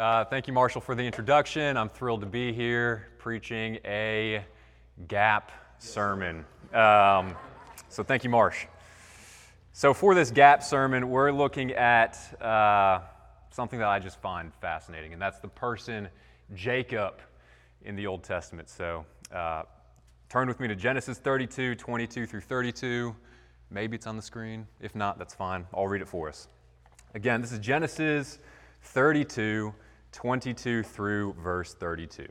Uh, thank you, Marshall, for the introduction. I'm thrilled to be here preaching a gap sermon. Um, so, thank you, Marsh. So, for this gap sermon, we're looking at uh, something that I just find fascinating, and that's the person Jacob in the Old Testament. So, uh, turn with me to Genesis 32, 22 through 32. Maybe it's on the screen. If not, that's fine. I'll read it for us. Again, this is Genesis 32, 22 through verse 32.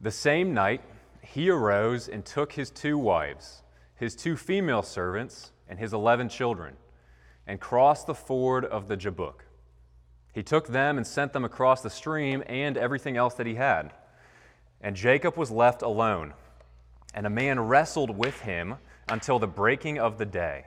The same night, he arose and took his two wives, his two female servants, and his eleven children, and crossed the ford of the Jabbok. He took them and sent them across the stream and everything else that he had. And Jacob was left alone, and a man wrestled with him until the breaking of the day.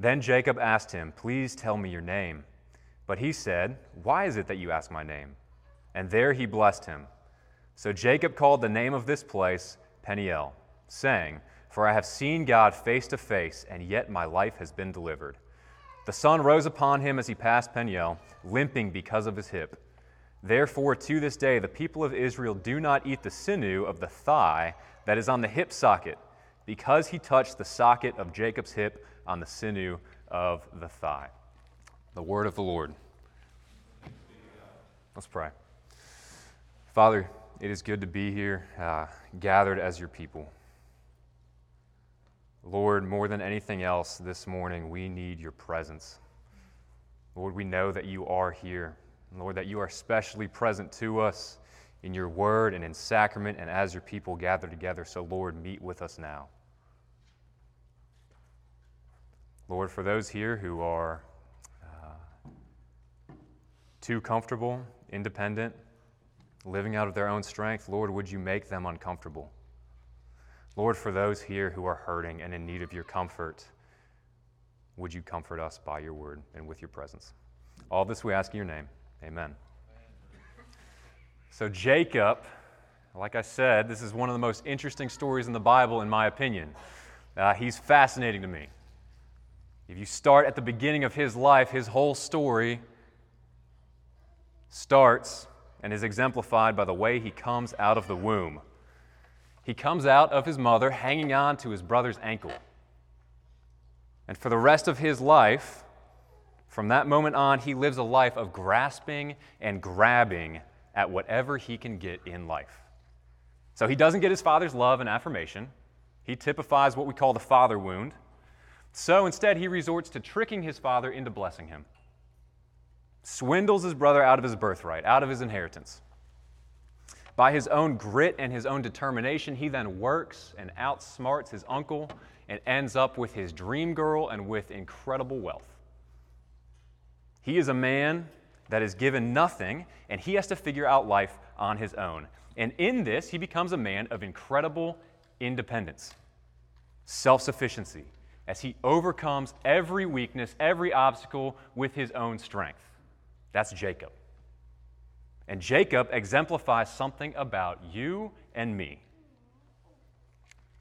Then Jacob asked him, Please tell me your name. But he said, Why is it that you ask my name? And there he blessed him. So Jacob called the name of this place Peniel, saying, For I have seen God face to face, and yet my life has been delivered. The sun rose upon him as he passed Peniel, limping because of his hip. Therefore, to this day, the people of Israel do not eat the sinew of the thigh that is on the hip socket, because he touched the socket of Jacob's hip on the sinew of the thigh. The word of the Lord. Let's pray. Father, it is good to be here, uh, gathered as your people. Lord, more than anything else this morning, we need your presence. Lord, we know that you are here. Lord, that you are specially present to us in your word and in sacrament and as your people gather together. So, Lord, meet with us now. Lord, for those here who are uh, too comfortable, independent, living out of their own strength, Lord, would you make them uncomfortable? Lord, for those here who are hurting and in need of your comfort, would you comfort us by your word and with your presence? All this we ask in your name. Amen. So, Jacob, like I said, this is one of the most interesting stories in the Bible, in my opinion. Uh, he's fascinating to me. If you start at the beginning of his life, his whole story starts and is exemplified by the way he comes out of the womb. He comes out of his mother hanging on to his brother's ankle. And for the rest of his life, from that moment on, he lives a life of grasping and grabbing at whatever he can get in life. So he doesn't get his father's love and affirmation. He typifies what we call the father wound. So instead, he resorts to tricking his father into blessing him, swindles his brother out of his birthright, out of his inheritance. By his own grit and his own determination, he then works and outsmarts his uncle and ends up with his dream girl and with incredible wealth. He is a man that is given nothing, and he has to figure out life on his own. And in this, he becomes a man of incredible independence, self sufficiency, as he overcomes every weakness, every obstacle with his own strength. That's Jacob. And Jacob exemplifies something about you and me.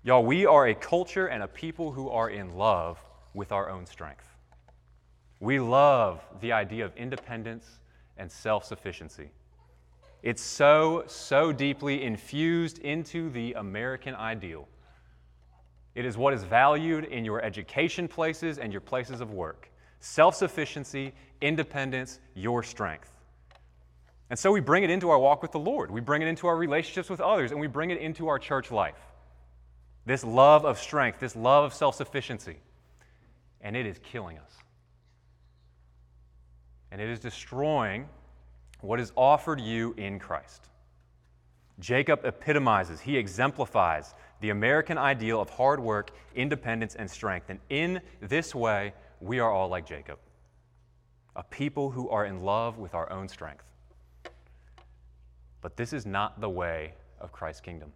Y'all, we are a culture and a people who are in love with our own strength. We love the idea of independence and self sufficiency. It's so, so deeply infused into the American ideal. It is what is valued in your education places and your places of work self sufficiency, independence, your strength. And so we bring it into our walk with the Lord. We bring it into our relationships with others, and we bring it into our church life. This love of strength, this love of self sufficiency. And it is killing us and it is destroying what is offered you in Christ. Jacob epitomizes, he exemplifies the American ideal of hard work, independence, and strength. And in this way, we are all like Jacob a people who are in love with our own strength. But this is not the way of Christ's kingdom.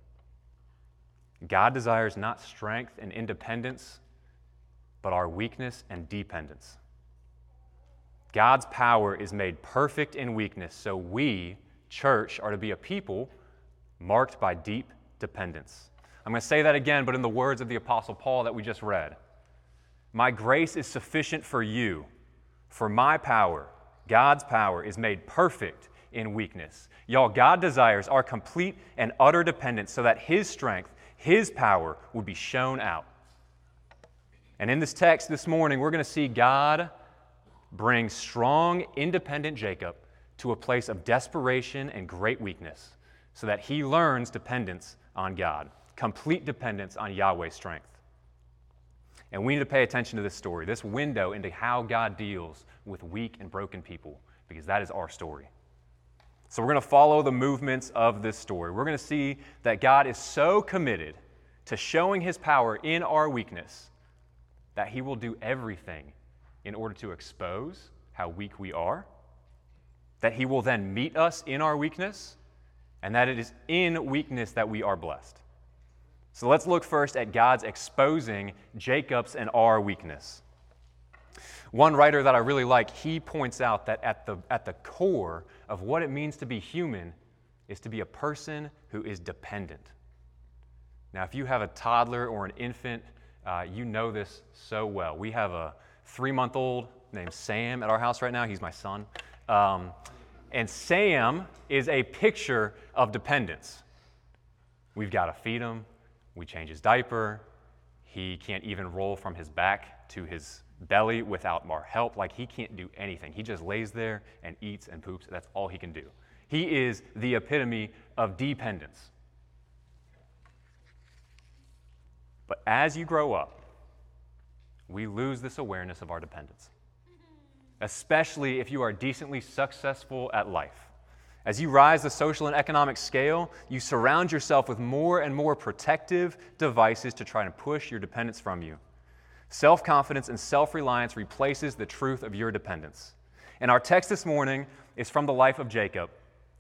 God desires not strength and independence, but our weakness and dependence. God's power is made perfect in weakness, so we, church, are to be a people marked by deep dependence. I'm going to say that again, but in the words of the Apostle Paul that we just read My grace is sufficient for you, for my power, God's power, is made perfect in weakness. Y'all, God desires our complete and utter dependence so that His strength, His power would be shown out. And in this text this morning, we're going to see God bring strong, independent Jacob to a place of desperation and great weakness so that he learns dependence on God, complete dependence on Yahweh's strength. And we need to pay attention to this story, this window into how God deals with weak and broken people, because that is our story. So we're going to follow the movements of this story. We're going to see that God is so committed to showing his power in our weakness that he will do everything in order to expose how weak we are, that he will then meet us in our weakness, and that it is in weakness that we are blessed. So let's look first at God's exposing Jacob's and our weakness. One writer that I really like, he points out that at the, at the core of what it means to be human is to be a person who is dependent. Now, if you have a toddler or an infant, uh, you know this so well. We have a three month old named Sam at our house right now. He's my son. Um, and Sam is a picture of dependence. We've got to feed him, we change his diaper. He can't even roll from his back to his belly without more help. Like he can't do anything. He just lays there and eats and poops. That's all he can do. He is the epitome of dependence. But as you grow up, we lose this awareness of our dependence, especially if you are decently successful at life. As you rise the social and economic scale, you surround yourself with more and more protective devices to try to push your dependence from you. Self confidence and self reliance replaces the truth of your dependence. And our text this morning is from the life of Jacob,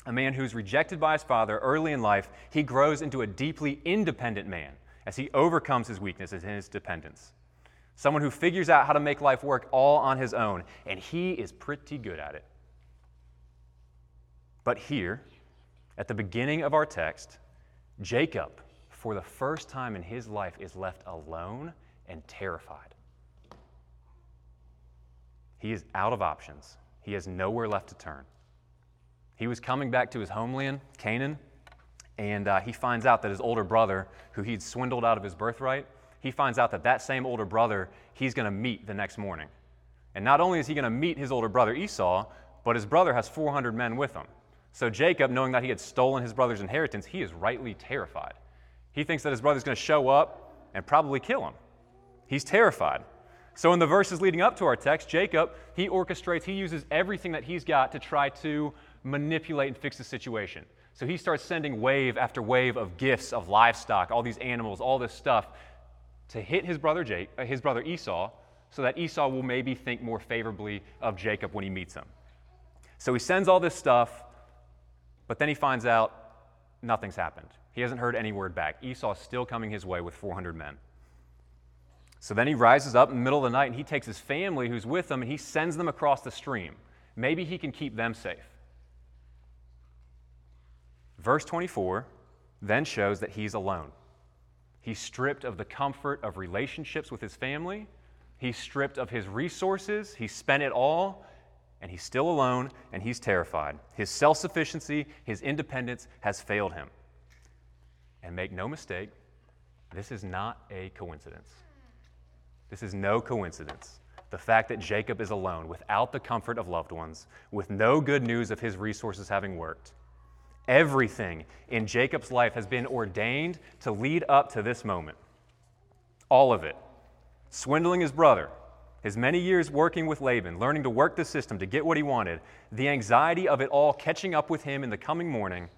a man who's rejected by his father early in life. He grows into a deeply independent man as he overcomes his weaknesses and his dependence. Someone who figures out how to make life work all on his own, and he is pretty good at it. But here, at the beginning of our text, Jacob, for the first time in his life, is left alone and terrified. He is out of options. He has nowhere left to turn. He was coming back to his homeland, Canaan, and uh, he finds out that his older brother, who he'd swindled out of his birthright, he finds out that that same older brother he's going to meet the next morning. And not only is he going to meet his older brother Esau, but his brother has 400 men with him. So Jacob, knowing that he had stolen his brother's inheritance, he is rightly terrified. He thinks that his brother's going to show up and probably kill him. He's terrified. So, in the verses leading up to our text, Jacob, he orchestrates, he uses everything that he's got to try to manipulate and fix the situation. So, he starts sending wave after wave of gifts of livestock, all these animals, all this stuff, to hit his brother, Jake, uh, his brother Esau, so that Esau will maybe think more favorably of Jacob when he meets him. So, he sends all this stuff, but then he finds out nothing's happened. He hasn't heard any word back. Esau's still coming his way with 400 men. So then he rises up in the middle of the night and he takes his family who's with him and he sends them across the stream. Maybe he can keep them safe. Verse 24 then shows that he's alone. He's stripped of the comfort of relationships with his family. He's stripped of his resources. He spent it all, and he's still alone and he's terrified. His self sufficiency, his independence has failed him. And make no mistake, this is not a coincidence. This is no coincidence. The fact that Jacob is alone, without the comfort of loved ones, with no good news of his resources having worked. Everything in Jacob's life has been ordained to lead up to this moment. All of it. Swindling his brother, his many years working with Laban, learning to work the system to get what he wanted, the anxiety of it all catching up with him in the coming morning,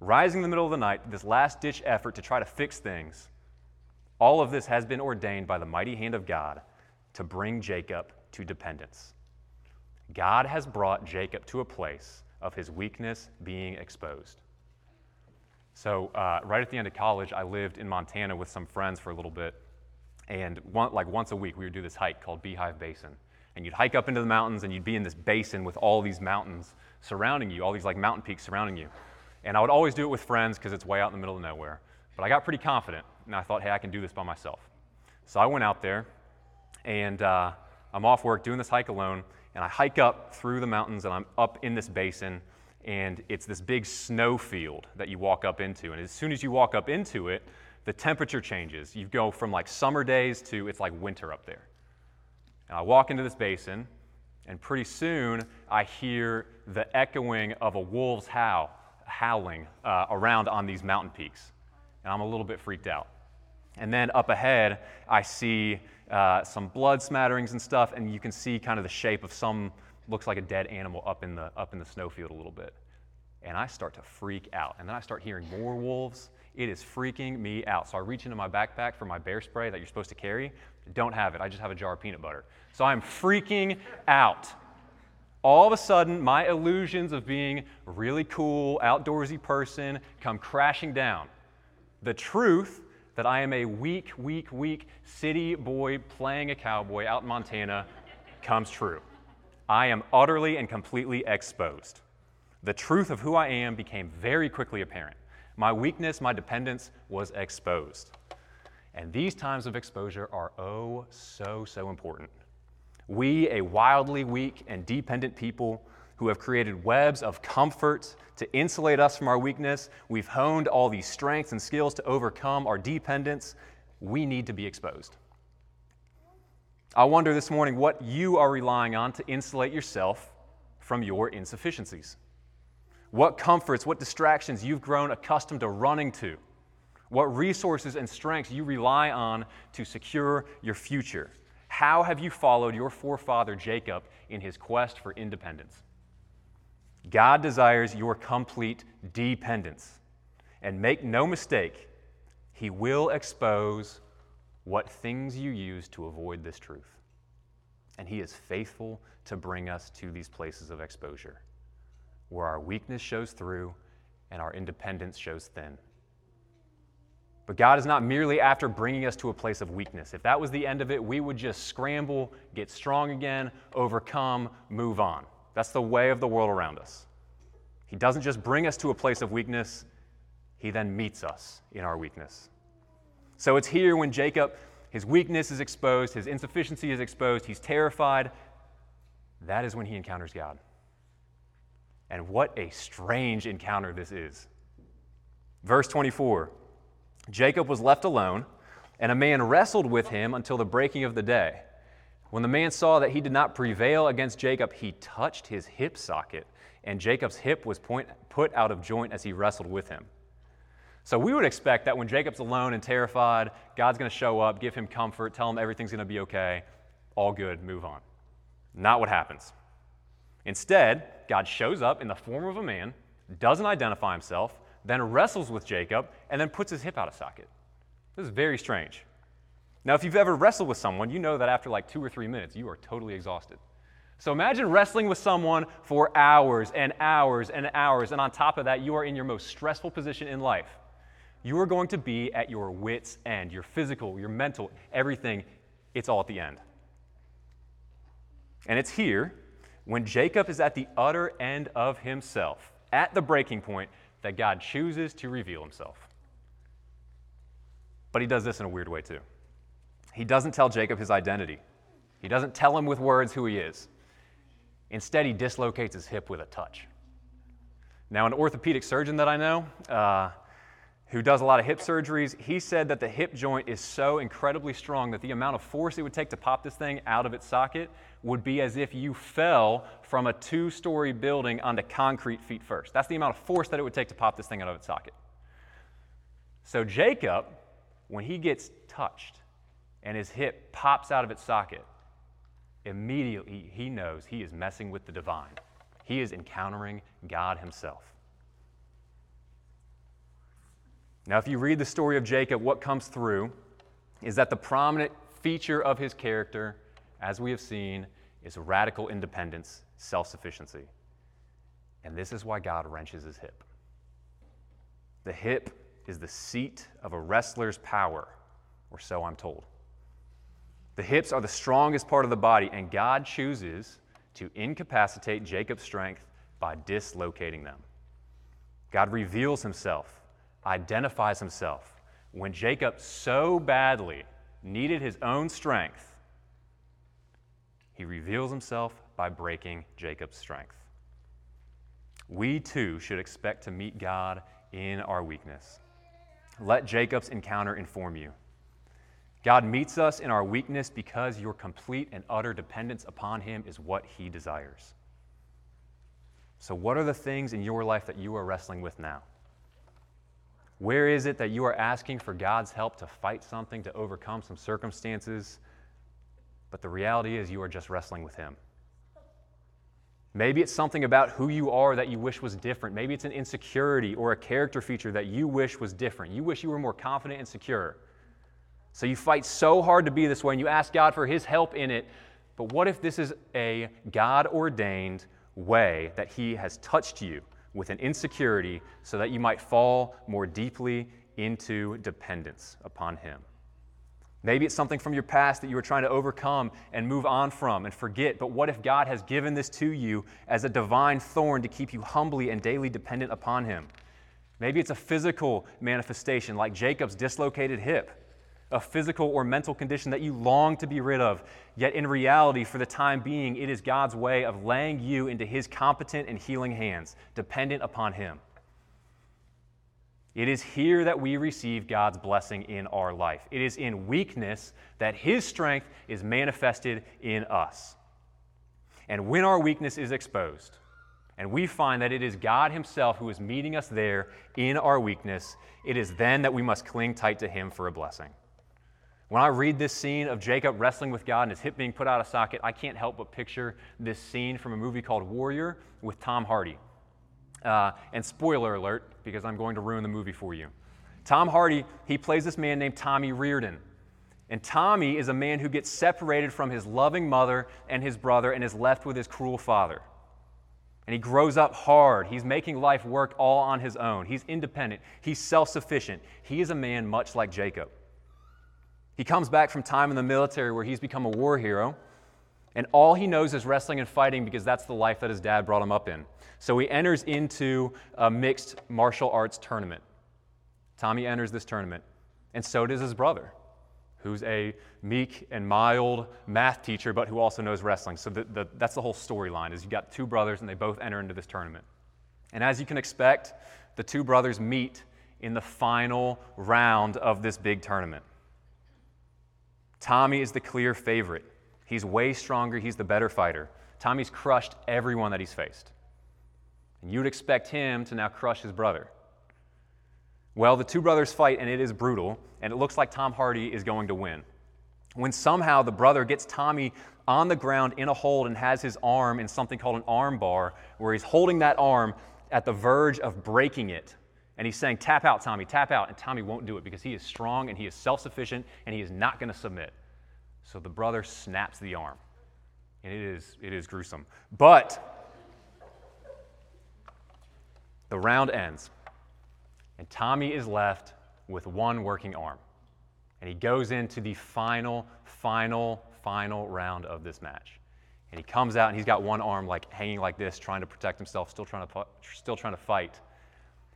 rising in the middle of the night, this last ditch effort to try to fix things all of this has been ordained by the mighty hand of God to bring Jacob to dependence. God has brought Jacob to a place of his weakness being exposed. So, uh, right at the end of college, I lived in Montana with some friends for a little bit. And one, like once a week, we would do this hike called Beehive Basin. And you'd hike up into the mountains and you'd be in this basin with all these mountains surrounding you, all these like mountain peaks surrounding you. And I would always do it with friends because it's way out in the middle of nowhere. But I got pretty confident and I thought, hey, I can do this by myself. So I went out there and uh, I'm off work doing this hike alone. And I hike up through the mountains and I'm up in this basin. And it's this big snow field that you walk up into. And as soon as you walk up into it, the temperature changes. You go from like summer days to it's like winter up there. And I walk into this basin, and pretty soon I hear the echoing of a wolf's howl, howling uh, around on these mountain peaks. And I'm a little bit freaked out. And then up ahead, I see uh, some blood smatterings and stuff, and you can see kind of the shape of some, looks like a dead animal up in the, up in the snowfield a little bit. And I start to freak out. And then I start hearing more wolves it is freaking me out. So I reach into my backpack for my bear spray that you're supposed to carry. Don't have it. I just have a jar of peanut butter. So I'm freaking out. All of a sudden, my illusions of being a really cool, outdoorsy person come crashing down. The truth that I am a weak, weak, weak city boy playing a cowboy out in Montana comes true. I am utterly and completely exposed. The truth of who I am became very quickly apparent. My weakness, my dependence was exposed. And these times of exposure are oh so, so important. We, a wildly weak and dependent people who have created webs of comfort to insulate us from our weakness, we've honed all these strengths and skills to overcome our dependence. We need to be exposed. I wonder this morning what you are relying on to insulate yourself from your insufficiencies what comforts, what distractions you've grown accustomed to running to, what resources and strengths you rely on to secure your future. How have you followed your forefather Jacob in his quest for independence? God desires your complete dependence. And make no mistake, he will expose what things you use to avoid this truth. And he is faithful to bring us to these places of exposure where our weakness shows through and our independence shows thin. But God is not merely after bringing us to a place of weakness. If that was the end of it, we would just scramble, get strong again, overcome, move on. That's the way of the world around us. He doesn't just bring us to a place of weakness, He then meets us in our weakness. So it's here when Jacob, his weakness is exposed, his insufficiency is exposed, he's terrified. That is when he encounters God. And what a strange encounter this is. Verse 24 Jacob was left alone, and a man wrestled with him until the breaking of the day. When the man saw that he did not prevail against Jacob, he touched his hip socket, and Jacob's hip was point, put out of joint as he wrestled with him. So we would expect that when Jacob's alone and terrified, God's going to show up, give him comfort, tell him everything's going to be okay, all good, move on. Not what happens. Instead, God shows up in the form of a man, doesn't identify himself, then wrestles with Jacob, and then puts his hip out of socket. This is very strange. Now, if you've ever wrestled with someone, you know that after like two or three minutes, you are totally exhausted. So imagine wrestling with someone for hours and hours and hours, and on top of that, you are in your most stressful position in life. You are going to be at your wits' end, your physical, your mental, everything, it's all at the end. And it's here when Jacob is at the utter end of himself, at the breaking point, that God chooses to reveal himself. But he does this in a weird way, too. He doesn't tell Jacob his identity, he doesn't tell him with words who he is. Instead, he dislocates his hip with a touch. Now, an orthopedic surgeon that I know, uh, who does a lot of hip surgeries, he said that the hip joint is so incredibly strong that the amount of force it would take to pop this thing out of its socket would be as if you fell from a two story building onto concrete feet first. That's the amount of force that it would take to pop this thing out of its socket. So, Jacob, when he gets touched and his hip pops out of its socket, immediately he knows he is messing with the divine. He is encountering God Himself. Now, if you read the story of Jacob, what comes through is that the prominent feature of his character, as we have seen, is radical independence self sufficiency. And this is why God wrenches his hip. The hip is the seat of a wrestler's power, or so I'm told. The hips are the strongest part of the body, and God chooses to incapacitate Jacob's strength by dislocating them. God reveals himself, identifies himself. When Jacob so badly needed his own strength, he reveals himself by breaking Jacob's strength. We too should expect to meet God in our weakness. Let Jacob's encounter inform you. God meets us in our weakness because your complete and utter dependence upon Him is what He desires. So, what are the things in your life that you are wrestling with now? Where is it that you are asking for God's help to fight something, to overcome some circumstances? But the reality is, you are just wrestling with Him. Maybe it's something about who you are that you wish was different. Maybe it's an insecurity or a character feature that you wish was different. You wish you were more confident and secure. So you fight so hard to be this way and you ask God for His help in it. But what if this is a God ordained way that He has touched you with an insecurity so that you might fall more deeply into dependence upon Him? Maybe it's something from your past that you were trying to overcome and move on from and forget. But what if God has given this to you as a divine thorn to keep you humbly and daily dependent upon Him? Maybe it's a physical manifestation like Jacob's dislocated hip, a physical or mental condition that you long to be rid of. Yet in reality, for the time being, it is God's way of laying you into His competent and healing hands, dependent upon Him. It is here that we receive God's blessing in our life. It is in weakness that His strength is manifested in us. And when our weakness is exposed, and we find that it is God Himself who is meeting us there in our weakness, it is then that we must cling tight to Him for a blessing. When I read this scene of Jacob wrestling with God and his hip being put out of socket, I can't help but picture this scene from a movie called Warrior with Tom Hardy. Uh, and spoiler alert, because I'm going to ruin the movie for you. Tom Hardy, he plays this man named Tommy Riordan. And Tommy is a man who gets separated from his loving mother and his brother and is left with his cruel father. And he grows up hard. He's making life work all on his own. He's independent. He's self sufficient. He is a man much like Jacob. He comes back from time in the military where he's become a war hero. And all he knows is wrestling and fighting because that's the life that his dad brought him up in. So he enters into a mixed martial arts tournament. Tommy enters this tournament, and so does his brother, who's a meek and mild math teacher, but who also knows wrestling. So the, the, that's the whole storyline is you've got two brothers, and they both enter into this tournament. And as you can expect, the two brothers meet in the final round of this big tournament. Tommy is the clear favorite. He's way stronger, he's the better fighter. Tommy's crushed everyone that he's faced. And you'd expect him to now crush his brother. Well, the two brothers fight, and it is brutal, and it looks like Tom Hardy is going to win. When somehow the brother gets Tommy on the ground in a hold and has his arm in something called an arm bar, where he's holding that arm at the verge of breaking it. And he's saying, Tap out, Tommy, tap out. And Tommy won't do it because he is strong and he is self sufficient and he is not going to submit. So the brother snaps the arm. And it is, it is gruesome. But the round ends. And Tommy is left with one working arm. And he goes into the final, final, final round of this match. And he comes out and he's got one arm like hanging like this, trying to protect himself, still trying to, still trying to fight.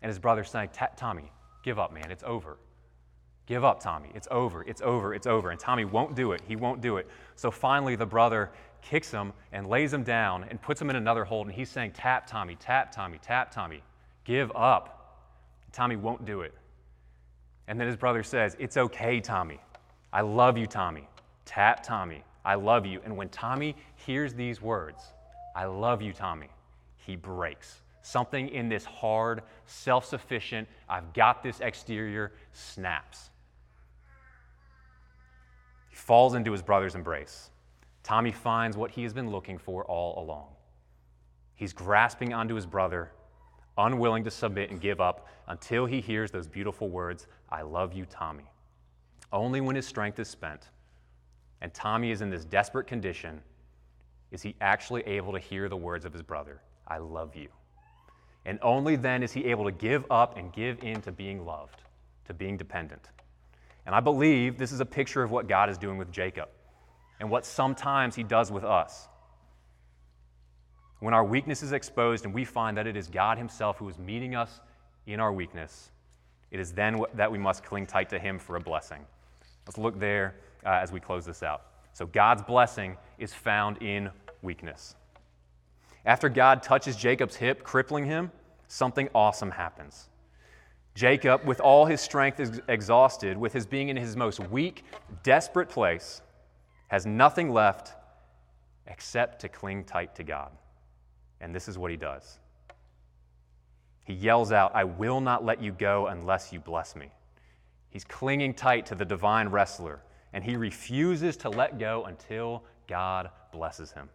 And his brother's saying, Tommy, give up, man. It's over. Give up, Tommy. It's over. It's over. It's over. And Tommy won't do it. He won't do it. So finally, the brother kicks him and lays him down and puts him in another hold. And he's saying, Tap, Tommy, tap, Tommy, tap, Tommy. Give up. Tommy won't do it. And then his brother says, It's okay, Tommy. I love you, Tommy. Tap, Tommy. I love you. And when Tommy hears these words, I love you, Tommy, he breaks. Something in this hard, self sufficient, I've got this exterior snaps He falls into his brother's embrace. Tommy finds what he has been looking for all along. He's grasping onto his brother, unwilling to submit and give up until he hears those beautiful words, I love you, Tommy. Only when his strength is spent and Tommy is in this desperate condition is he actually able to hear the words of his brother, I love you. And only then is he able to give up and give in to being loved, to being dependent. And I believe this is a picture of what God is doing with Jacob and what sometimes he does with us. When our weakness is exposed and we find that it is God himself who is meeting us in our weakness, it is then that we must cling tight to him for a blessing. Let's look there uh, as we close this out. So, God's blessing is found in weakness. After God touches Jacob's hip, crippling him, something awesome happens. Jacob, with all his strength exhausted, with his being in his most weak, desperate place, has nothing left except to cling tight to God. And this is what he does. He yells out, I will not let you go unless you bless me. He's clinging tight to the divine wrestler, and he refuses to let go until God blesses him.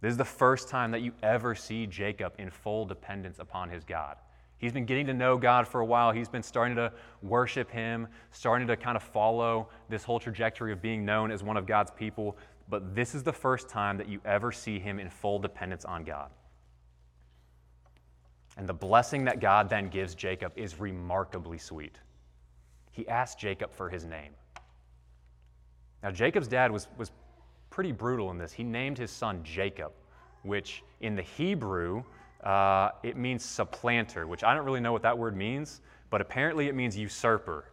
This is the first time that you ever see Jacob in full dependence upon his God. He's been getting to know God for a while. He's been starting to worship Him, starting to kind of follow this whole trajectory of being known as one of God's people. But this is the first time that you ever see him in full dependence on God. And the blessing that God then gives Jacob is remarkably sweet. He asks Jacob for his name. Now, Jacob's dad was, was pretty brutal in this. He named his son Jacob, which in the Hebrew, uh, it means supplanter, which I don't really know what that word means, but apparently it means usurper.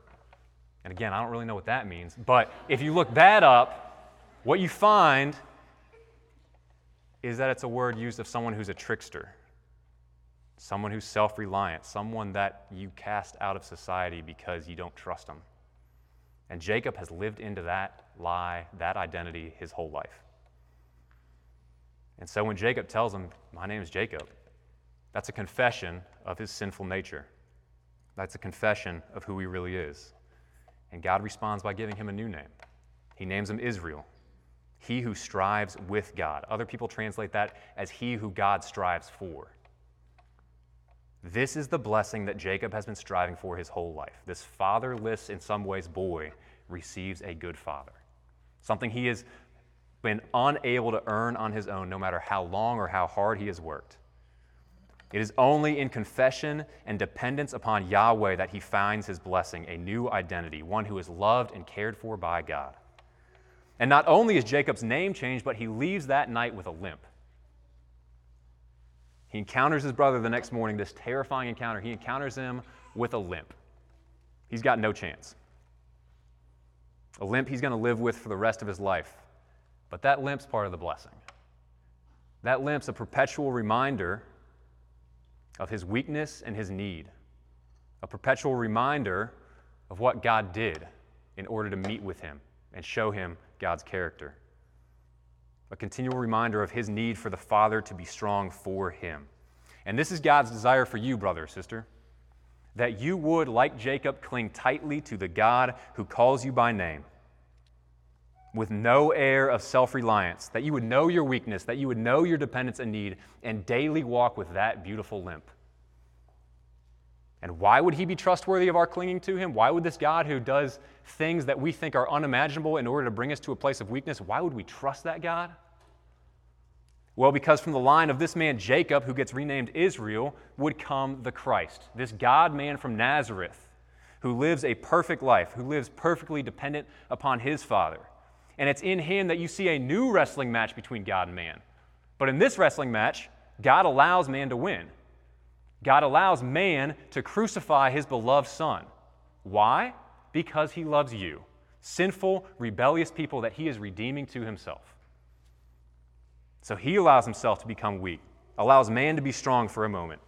And again, I don't really know what that means. But if you look that up, what you find is that it's a word used of someone who's a trickster, someone who's self reliant, someone that you cast out of society because you don't trust them. And Jacob has lived into that lie, that identity, his whole life. And so when Jacob tells him, My name is Jacob, that's a confession of his sinful nature. That's a confession of who he really is. And God responds by giving him a new name. He names him Israel, he who strives with God. Other people translate that as he who God strives for. This is the blessing that Jacob has been striving for his whole life. This fatherless, in some ways, boy receives a good father, something he has been unable to earn on his own, no matter how long or how hard he has worked. It is only in confession and dependence upon Yahweh that he finds his blessing, a new identity, one who is loved and cared for by God. And not only is Jacob's name changed, but he leaves that night with a limp. He encounters his brother the next morning, this terrifying encounter. He encounters him with a limp. He's got no chance. A limp he's going to live with for the rest of his life. But that limp's part of the blessing. That limp's a perpetual reminder of his weakness and his need, a perpetual reminder of what God did in order to meet with him and show him God's character, a continual reminder of his need for the Father to be strong for him. And this is God's desire for you, brother sister, that you would, like Jacob, cling tightly to the God who calls you by name with no air of self reliance, that you would know your weakness, that you would know your dependence and need, and daily walk with that beautiful limp. And why would he be trustworthy of our clinging to him? Why would this God who does things that we think are unimaginable in order to bring us to a place of weakness, why would we trust that God? Well, because from the line of this man Jacob, who gets renamed Israel, would come the Christ, this God man from Nazareth, who lives a perfect life, who lives perfectly dependent upon his Father. And it's in him that you see a new wrestling match between God and man. But in this wrestling match, God allows man to win. God allows man to crucify his beloved son. Why? Because he loves you, sinful, rebellious people that he is redeeming to himself. So he allows himself to become weak, allows man to be strong for a moment,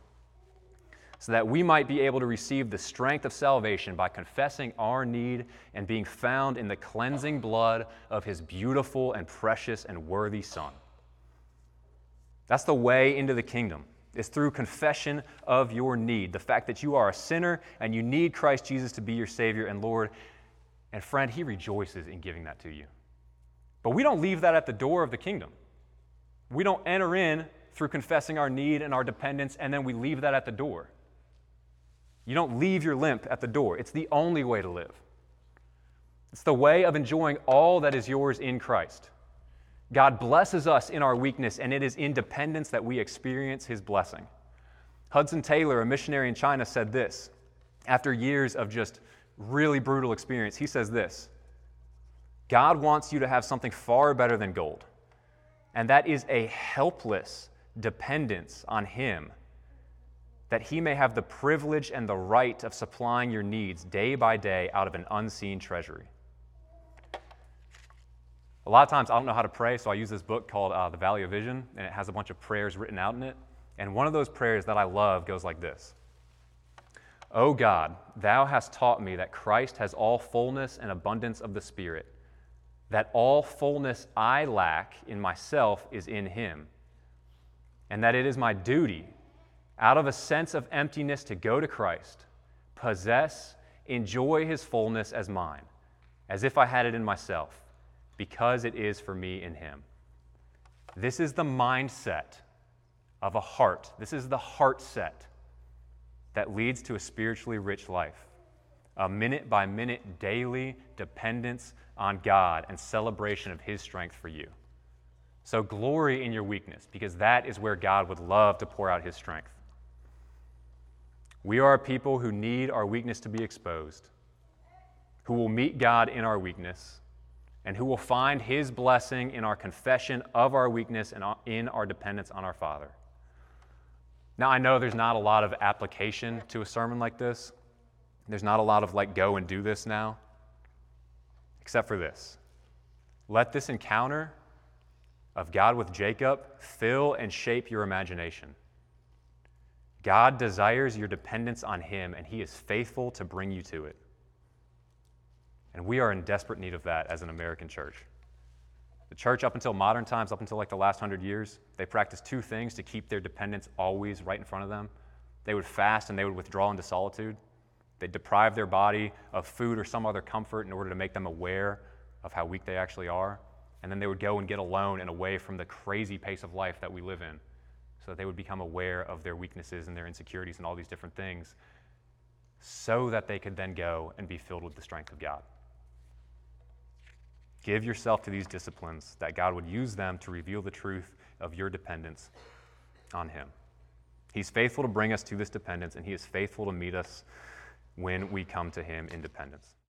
so that we might be able to receive the strength of salvation by confessing our need and being found in the cleansing blood of his beautiful and precious and worthy Son. That's the way into the kingdom. It's through confession of your need, the fact that you are a sinner and you need Christ Jesus to be your Savior and Lord. And friend, He rejoices in giving that to you. But we don't leave that at the door of the kingdom. We don't enter in through confessing our need and our dependence, and then we leave that at the door. You don't leave your limp at the door. It's the only way to live. It's the way of enjoying all that is yours in Christ. God blesses us in our weakness, and it is in dependence that we experience His blessing. Hudson Taylor, a missionary in China, said this after years of just really brutal experience. He says this God wants you to have something far better than gold, and that is a helpless dependence on Him, that He may have the privilege and the right of supplying your needs day by day out of an unseen treasury. A lot of times I don't know how to pray, so I use this book called uh, The Valley of Vision, and it has a bunch of prayers written out in it. And one of those prayers that I love goes like this O God, thou hast taught me that Christ has all fullness and abundance of the Spirit, that all fullness I lack in myself is in him, and that it is my duty, out of a sense of emptiness, to go to Christ, possess, enjoy his fullness as mine, as if I had it in myself because it is for me in Him. This is the mindset of a heart. This is the heart set that leads to a spiritually rich life. A minute by minute daily dependence on God and celebration of His strength for you. So glory in your weakness because that is where God would love to pour out His strength. We are a people who need our weakness to be exposed, who will meet God in our weakness and who will find his blessing in our confession of our weakness and in our dependence on our Father. Now, I know there's not a lot of application to a sermon like this. There's not a lot of like, go and do this now, except for this. Let this encounter of God with Jacob fill and shape your imagination. God desires your dependence on Him, and He is faithful to bring you to it. And we are in desperate need of that as an American church. The church, up until modern times, up until like the last hundred years, they practiced two things to keep their dependence always right in front of them. They would fast and they would withdraw into solitude. They'd deprive their body of food or some other comfort in order to make them aware of how weak they actually are. And then they would go and get alone and away from the crazy pace of life that we live in so that they would become aware of their weaknesses and their insecurities and all these different things so that they could then go and be filled with the strength of God. Give yourself to these disciplines that God would use them to reveal the truth of your dependence on Him. He's faithful to bring us to this dependence, and He is faithful to meet us when we come to Him in dependence.